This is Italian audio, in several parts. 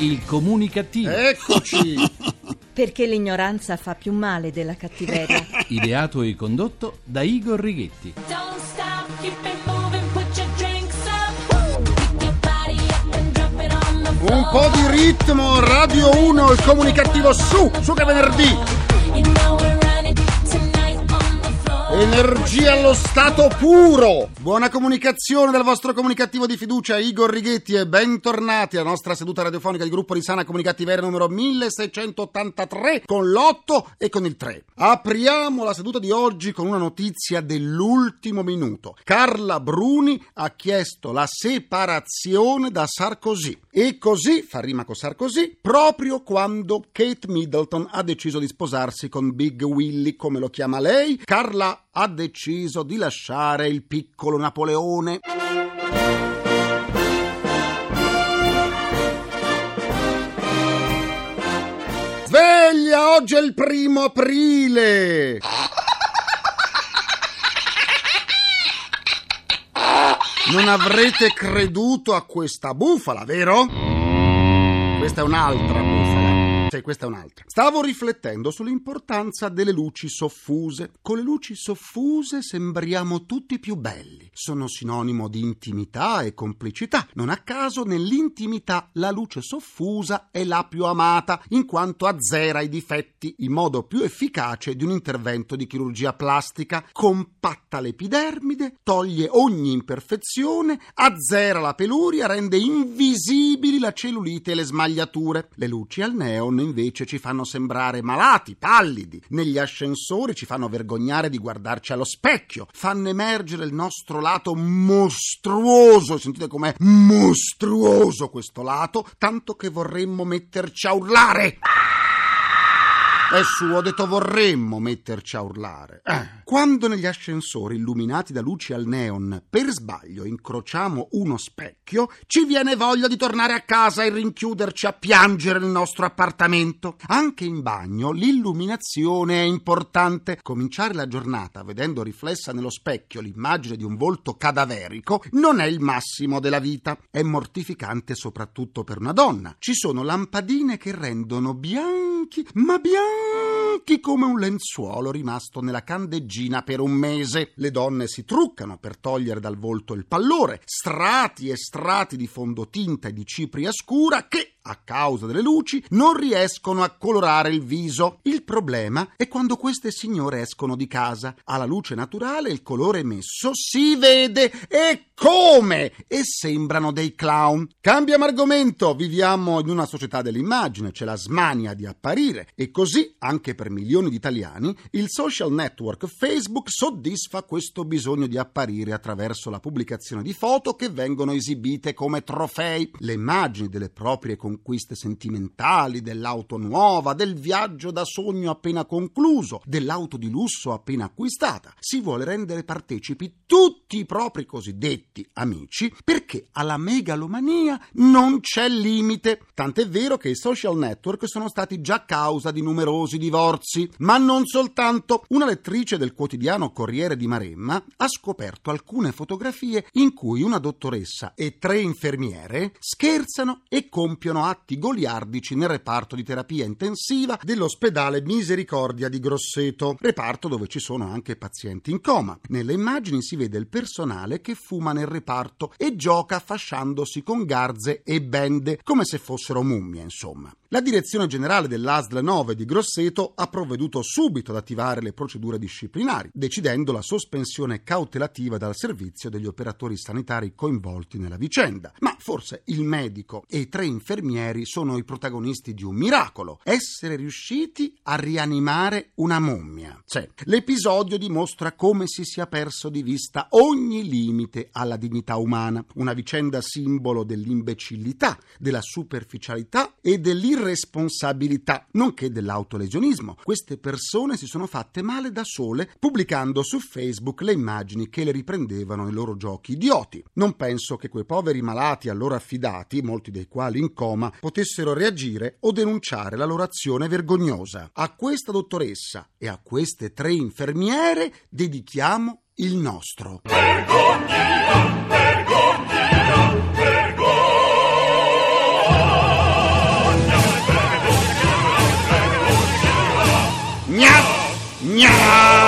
Il comunicativo. Eccoci! Perché l'ignoranza fa più male della cattiveria. Ideato e condotto da Igor Righetti. Don't stop, keep it moving, put your drinks up. Pick your body up and drop it on the floor. Un po' di ritmo, Radio 1, il comunicativo su, su che venerdì! Energia allo stato puro! Buona comunicazione dal vostro comunicativo di fiducia, Igor Righetti, e bentornati alla nostra seduta radiofonica di gruppo di sana comunicativeria numero 1683 con l'8 e con il 3. Apriamo la seduta di oggi con una notizia dell'ultimo minuto. Carla Bruni ha chiesto la separazione da Sarkozy. E così, fa rima con Sarkozy, proprio quando Kate Middleton ha deciso di sposarsi con Big Willy, come lo chiama lei, Carla ha deciso di lasciare il piccolo Napoleone. Sveglia, oggi è il primo aprile! Non avrete creduto a questa bufala, vero? Questa è un'altra Sì, questa è un'altra. Stavo riflettendo sull'importanza delle luci soffuse. Con le luci soffuse sembriamo tutti più belli. Sono sinonimo di intimità e complicità. Non a caso nell'intimità la luce soffusa è la più amata, in quanto azzera i difetti, il modo più efficace di un intervento di chirurgia plastica. Compatta l'epidermide, toglie ogni imperfezione, azzera la peluria, rende invisibili la cellulite e le smagliature. Le luci al neon invece ci fanno sembrare malati, pallidi. Negli ascensori ci fanno vergognare di guardarci allo specchio. Fanno emergere il nostro lato mostruoso. Sentite com'è mostruoso questo lato, tanto che vorremmo metterci a urlare. È su, ho detto vorremmo metterci a urlare. Eh. Quando negli ascensori illuminati da luci al neon per sbaglio incrociamo uno specchio, ci viene voglia di tornare a casa e rinchiuderci a piangere nel nostro appartamento. Anche in bagno l'illuminazione è importante. Cominciare la giornata vedendo riflessa nello specchio l'immagine di un volto cadaverico non è il massimo della vita. È mortificante soprattutto per una donna. Ci sono lampadine che rendono bianchi, ma bianchi come un lenzuolo rimasto nella candeggina per un mese. Le donne si truccano per togliere dal volto il pallore, strati e strati di fondotinta e di cipria scura che a causa delle luci, non riescono a colorare il viso. Il problema è quando queste signore escono di casa. Alla luce naturale il colore emesso si vede e come? E sembrano dei clown. Cambiamo argomento. Viviamo in una società dell'immagine, c'è la smania di apparire e così, anche per milioni di italiani, il social network Facebook soddisfa questo bisogno di apparire attraverso la pubblicazione di foto che vengono esibite come trofei. Le immagini delle proprie conquiste sentimentali, dell'auto nuova, del viaggio da sogno appena concluso, dell'auto di lusso appena acquistata. Si vuole rendere partecipi tutti i propri cosiddetti amici perché alla megalomania non c'è limite. Tant'è vero che i social network sono stati già causa di numerosi divorzi. Ma non soltanto. Una lettrice del quotidiano Corriere di Maremma ha scoperto alcune fotografie in cui una dottoressa e tre infermiere scherzano e compiono atti goliardici nel reparto di terapia intensiva dell'ospedale Misericordia di Grosseto, reparto dove ci sono anche pazienti in coma. Nelle immagini si vede il personale che fuma nel reparto e gioca fasciandosi con garze e bende, come se fossero mummie, insomma. La direzione generale dell'ASL 9 di Grosseto ha provveduto subito ad attivare le procedure disciplinari, decidendo la sospensione cautelativa dal servizio degli operatori sanitari coinvolti nella vicenda. Ma forse il medico e i tre infermieri sono i protagonisti di un miracolo, essere riusciti a rianimare una mummia. Cioè, l'episodio dimostra come si sia perso di vista ogni limite alla dignità umana, una vicenda simbolo dell'imbecillità, della superficialità e dell'irresponsabilità, nonché dell'autolesionismo. Queste persone si sono fatte male da sole, pubblicando su Facebook le immagini che le riprendevano i loro giochi idioti. Non penso che quei poveri malati a loro affidati, molti dei quali in coma, potessero reagire o denunciare la loro azione vergognosa. A questa dottoressa e a queste tre infermiere dedichiamo il nostro. Gna! Yeah.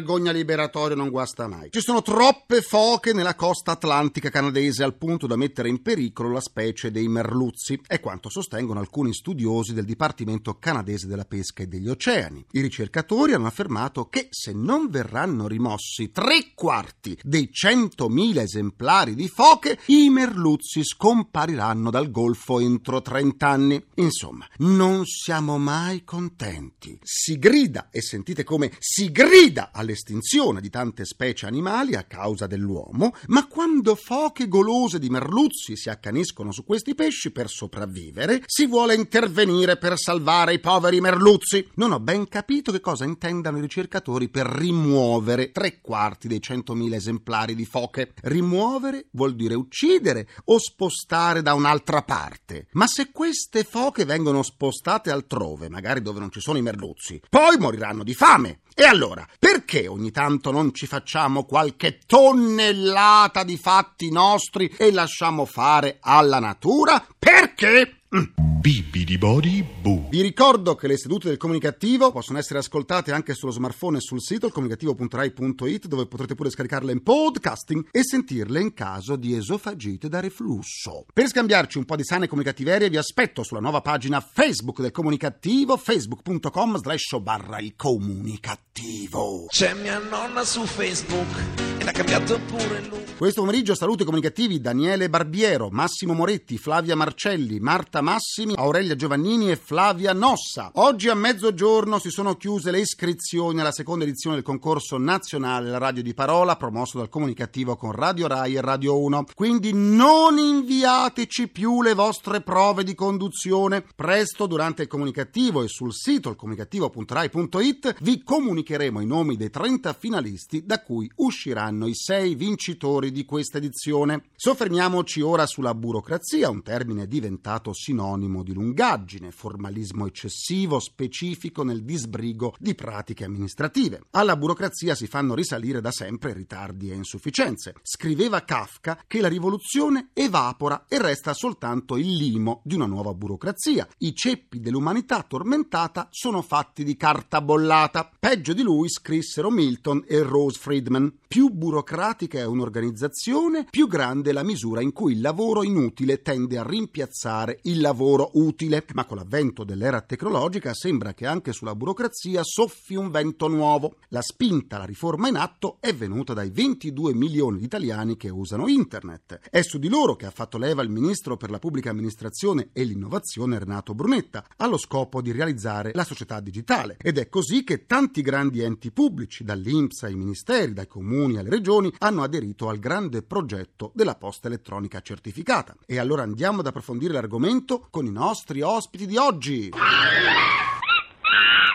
Vergogna liberatorio non guasta mai. Ci sono troppe foche nella costa atlantica canadese al punto da mettere in pericolo la specie dei merluzzi, è quanto sostengono alcuni studiosi del Dipartimento canadese della pesca e degli oceani. I ricercatori hanno affermato che se non verranno rimossi tre quarti dei 100.000 esemplari di foche, i merluzzi scompariranno dal golfo entro 30 anni. Insomma, non siamo mai contenti. Si grida, e sentite come si grida all'estinzione di tante specie animali a causa dell'uomo, ma quando foche golose di merluzzi si accaniscono su questi pesci per sopravvivere, si vuole intervenire per salvare i poveri merluzzi. Non ho ben capito che cosa intendano i ricercatori per rimuovere tre quarti dei 100.000 esemplari di foche. Rimuovere vuol dire uccidere o spostare da un'altra parte. Ma se queste foche vengono spostate altrove, magari dove non ci sono i merluzzi, poi moriranno di fame. E allora, perché ogni tanto non ci facciamo qualche tonnellata di fatti nostri e lasciamo fare alla natura? Perché? Bibidi body boo. Vi ricordo che le sedute del comunicativo possono essere ascoltate anche sullo smartphone e sul sito comunicativo.rai.it dove potrete pure scaricarle in podcasting e sentirle in caso di esofagite da reflusso. Per scambiarci un po' di sane comunicativerie vi aspetto sulla nuova pagina Facebook del comunicativo facebook.com slash barra il comunicativo. C'è mia nonna su Facebook e l'ha cambiato pure look. Questo pomeriggio saluti comunicativi Daniele Barbiero, Massimo Moretti, Flavia Marcelli, Marta Massimi, Aurelia Giovannini e Flavia Nossa. Oggi a mezzogiorno si sono chiuse le iscrizioni alla seconda edizione del concorso nazionale La Radio di Parola promosso dal comunicativo con Radio Rai e Radio 1. Quindi non inviateci più le vostre prove di conduzione. Presto durante il comunicativo e sul sito ilcomunicativo.rai.it vi comunicheremo i nomi dei 30 finalisti da cui usciranno i 6 vincitori di questa edizione. Soffermiamoci ora sulla burocrazia, un termine diventato sinonimo di lungaggine, formalismo eccessivo, specifico nel disbrigo di pratiche amministrative. Alla burocrazia si fanno risalire da sempre ritardi e insufficienze. Scriveva Kafka che la rivoluzione evapora e resta soltanto il limo di una nuova burocrazia. I ceppi dell'umanità tormentata sono fatti di carta bollata. Peggio di lui scrissero Milton e Rose Friedman. Più burocratica è un'organizzazione, più grande è la misura in cui il lavoro inutile tende a rimpiazzare il lavoro utile. Ma con l'avvento dell'era tecnologica sembra che anche sulla burocrazia soffi un vento nuovo. La spinta alla riforma in atto è venuta dai 22 milioni di italiani che usano internet. È su di loro che ha fatto leva il ministro per la pubblica amministrazione e l'innovazione Renato Brunetta, allo scopo di realizzare la società digitale. Ed è così che tanti grandi enti pubblici, dall'Inps ai ministeri, dai comuni alle regioni, hanno aderito al grande progetto della posta elettronica certificata. E allora andiamo ad approfondire l'argomento con i nostri ospiti di oggi.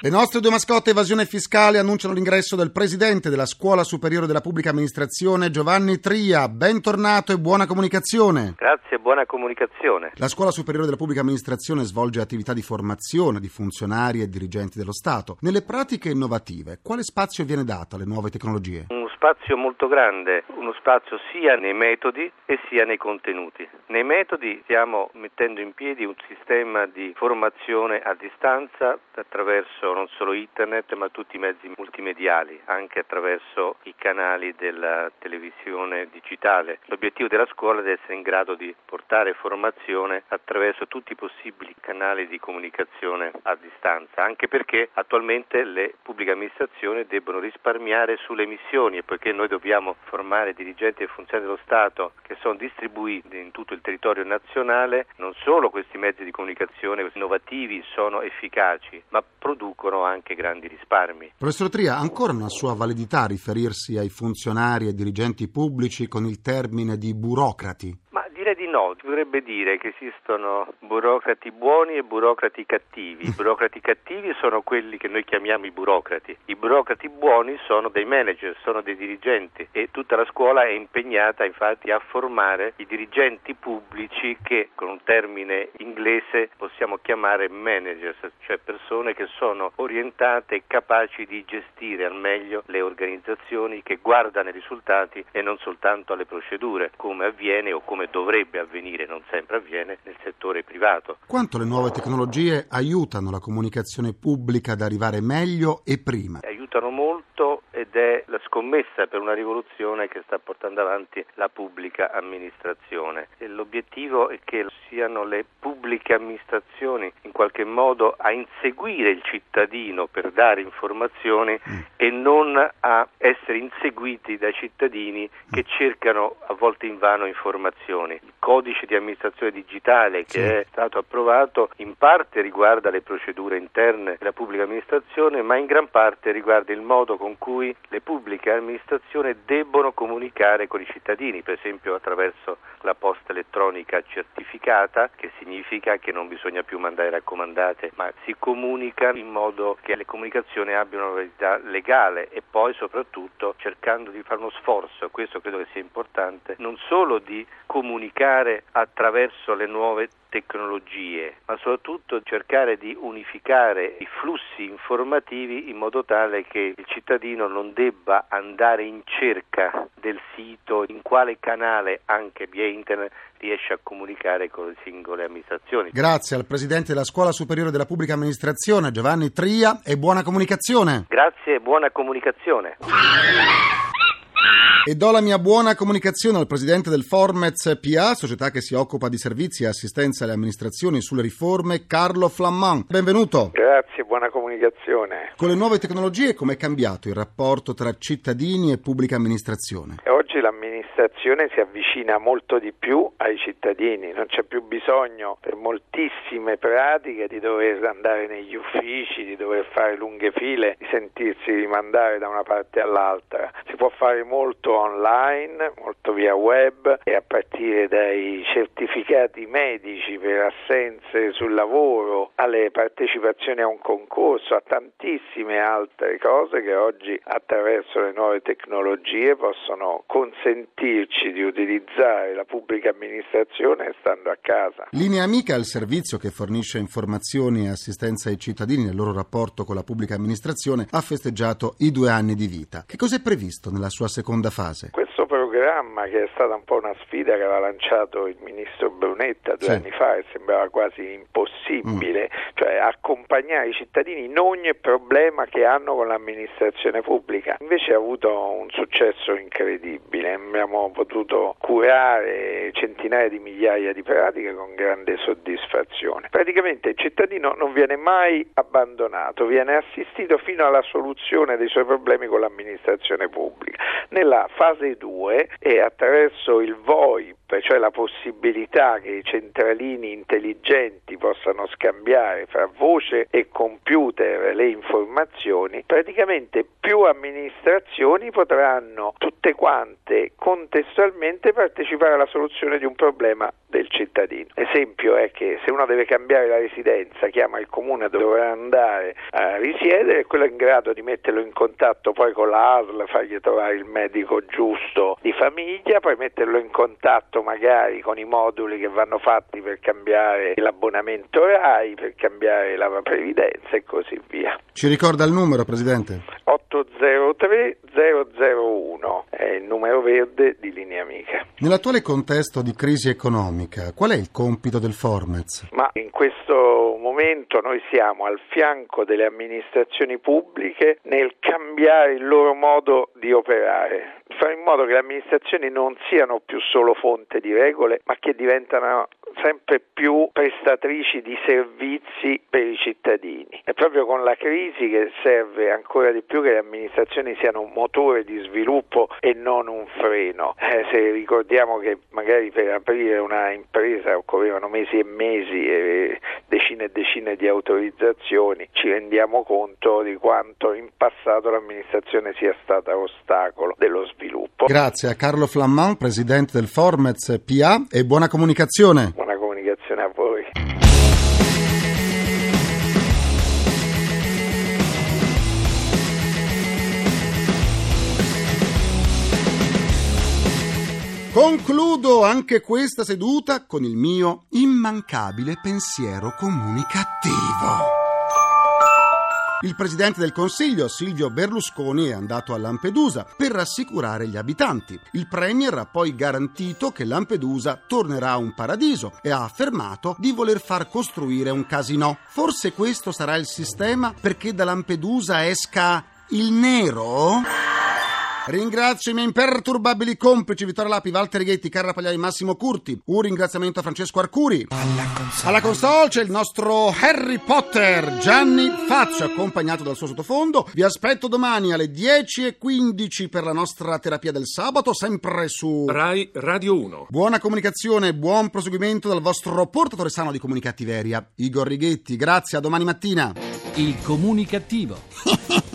Le nostre due mascotte evasione fiscale annunciano l'ingresso del presidente della Scuola Superiore della Pubblica Amministrazione Giovanni Tria. Bentornato e buona comunicazione. Grazie, buona comunicazione. La Scuola Superiore della Pubblica Amministrazione svolge attività di formazione di funzionari e dirigenti dello Stato. Nelle pratiche innovative, quale spazio viene dato alle nuove tecnologie? Uno spazio molto grande, uno spazio sia nei metodi e sia nei contenuti. Nei metodi stiamo mettendo in piedi un sistema di formazione a distanza attraverso non solo internet ma tutti i mezzi multimediali, anche attraverso i canali della televisione digitale. L'obiettivo della scuola è essere in grado di portare formazione attraverso tutti i possibili canali di comunicazione a distanza, anche perché attualmente le pubbliche amministrazioni debbono risparmiare sulle emissioni e poiché noi dobbiamo formare dirigenti e funzionari dello Stato che sono distribuiti in tutto il territorio nazionale, non solo questi mezzi di comunicazione innovativi sono efficaci, ma producono anche grandi risparmi. Professor Tria, ancora una sua validità riferirsi ai funzionari e dirigenti pubblici con il termine di burocrati? Direi di no, si potrebbe dire che esistono burocrati buoni e burocrati cattivi. I burocrati cattivi sono quelli che noi chiamiamo i burocrati. I burocrati buoni sono dei manager, sono dei dirigenti e tutta la scuola è impegnata infatti a formare i dirigenti pubblici che con un termine inglese possiamo chiamare managers, cioè persone che sono orientate e capaci di gestire al meglio le organizzazioni che guardano ai risultati e non soltanto alle procedure, come avviene o come dovrebbe dovrebbe avvenire, non sempre avviene, nel settore privato. Quanto le nuove tecnologie aiutano la comunicazione pubblica ad arrivare meglio e prima? Aiutano molto scommessa per una rivoluzione che sta portando avanti la pubblica amministrazione. E l'obiettivo è che siano le pubbliche amministrazioni in qualche modo a inseguire il cittadino per dare informazioni e non a essere inseguiti dai cittadini che cercano a volte invano informazioni. Il codice di amministrazione digitale che Sì. è stato approvato in parte riguarda le procedure interne della pubblica amministrazione, ma in gran parte riguarda il modo con cui le pubbliche amministrazioni debbono comunicare con i cittadini, per esempio attraverso la posta elettronica certificata, che significa che non bisogna più mandare raccomandate, ma si comunica in modo che le comunicazioni abbiano una validità legale e poi soprattutto cercando di fare uno sforzo, questo credo che sia importante, non solo di comunicare attraverso le nuove tecnologie, ma soprattutto cercare di unificare i flussi informativi in modo tale che il cittadino non debba andare in cerca del sito, in quale canale anche via internet riesce a comunicare con le singole amministrazioni. Grazie al Presidente della Scuola Superiore della Pubblica Amministrazione, Giovanni Tria, e buona comunicazione. Grazie e buona comunicazione. E do la mia buona comunicazione al Presidente del Formez PA, società che si occupa di servizi e assistenza alle amministrazioni sulle riforme, Carlo Flamman. Benvenuto. Grazie, buona comunicazione. Con le nuove tecnologie com'è cambiato il rapporto tra cittadini e pubblica amministrazione? Oggi l'amministrazione si avvicina molto di più ai cittadini, non c'è più bisogno per moltissime pratiche di dover andare negli uffici, di dover fare lunghe file, di sentirsi rimandare da una parte all'altra. Si può fare molto online, molto via web e a partire dai certificati medici per assenze sul lavoro alle partecipazioni a un concorso, a tantissime altre cose che oggi attraverso le nuove tecnologie possono consentirci di utilizzare la pubblica amministrazione stando a casa. Linea Amica è il servizio che fornisce informazioni e assistenza ai cittadini nel loro rapporto con la pubblica amministrazione, ha festeggiato i due anni di vita. Che cosa è previsto nella sua seconda fase? Programma, che è stata un po' una sfida che aveva lanciato il ministro Brunetta due Sì. anni fa e sembrava quasi impossibile, cioè accompagnare i cittadini in ogni problema che hanno con l'amministrazione pubblica. Invece ha avuto un successo incredibile, abbiamo potuto curare centinaia di migliaia di pratiche con grande soddisfazione. Praticamente il cittadino non viene mai abbandonato, viene assistito fino alla soluzione dei suoi problemi con l'amministrazione pubblica. Nella fase 2 e attraverso il VoIP, cioè la possibilità che i centralini intelligenti possano scambiare fra voce e computer le informazioni, praticamente più amministrazioni potranno tutte quante contestualmente partecipare alla soluzione di un problema del cittadino. Esempio è che se uno deve cambiare la residenza, chiama il comune dove dovrà andare a risiedere e quello è in grado di metterlo in contatto poi con la ASL, fargli trovare il medico giusto di famiglia, poi metterlo in contatto magari con i moduli che vanno fatti per cambiare l'abbonamento RAI, per cambiare la previdenza e così via. Ci ricorda il numero, Presidente? 803 001 è il numero verde di linea amica. Nell'attuale contesto di crisi economica, qual è il compito del Formez? Ma in questo momento noi siamo al fianco delle amministrazioni pubbliche nel cambiare il loro modo di operare, fare in modo che le amministrazioni non siano più solo fonte di regole, ma che diventano sempre più prestatrici di servizi per i cittadini. È proprio con la crisi che serve ancora di più che le amministrazioni siano un motore di sviluppo e non un freno. Eh, se ricordiamo che magari per aprire una impresa occorrevano mesi e mesi e decine e decine di autorizzazioni, ci rendiamo conto di quanto in passato l'amministrazione sia stata ostacolo dello sviluppo. Grazie a Carlo Flamman, Presidente del Formez PA e buona comunicazione. Buona comunicazione a voi. Concludo anche questa seduta con il mio immancabile pensiero comunicativo. Il presidente del Consiglio, Silvio Berlusconi, è andato a Lampedusa per rassicurare gli abitanti. Il premier ha poi garantito che Lampedusa tornerà un paradiso e ha affermato di voler far costruire un casino. Forse questo sarà il sistema perché da Lampedusa esca il nero? Ringrazio i miei imperturbabili complici Vittorio Lapi, Walter Ghetti, Carra Pagliai, Massimo Curti. Un ringraziamento a Francesco Arcuri. Alla console c'è il nostro Harry Potter Gianni Faccio, accompagnato dal suo sottofondo. Vi aspetto domani alle 10.15 per la nostra terapia del sabato, sempre su Rai Radio 1. Buona comunicazione, buon proseguimento dal vostro portatore sano di comunicattiveria, Igor Righetti. Grazie, a domani mattina. Il comunicativo.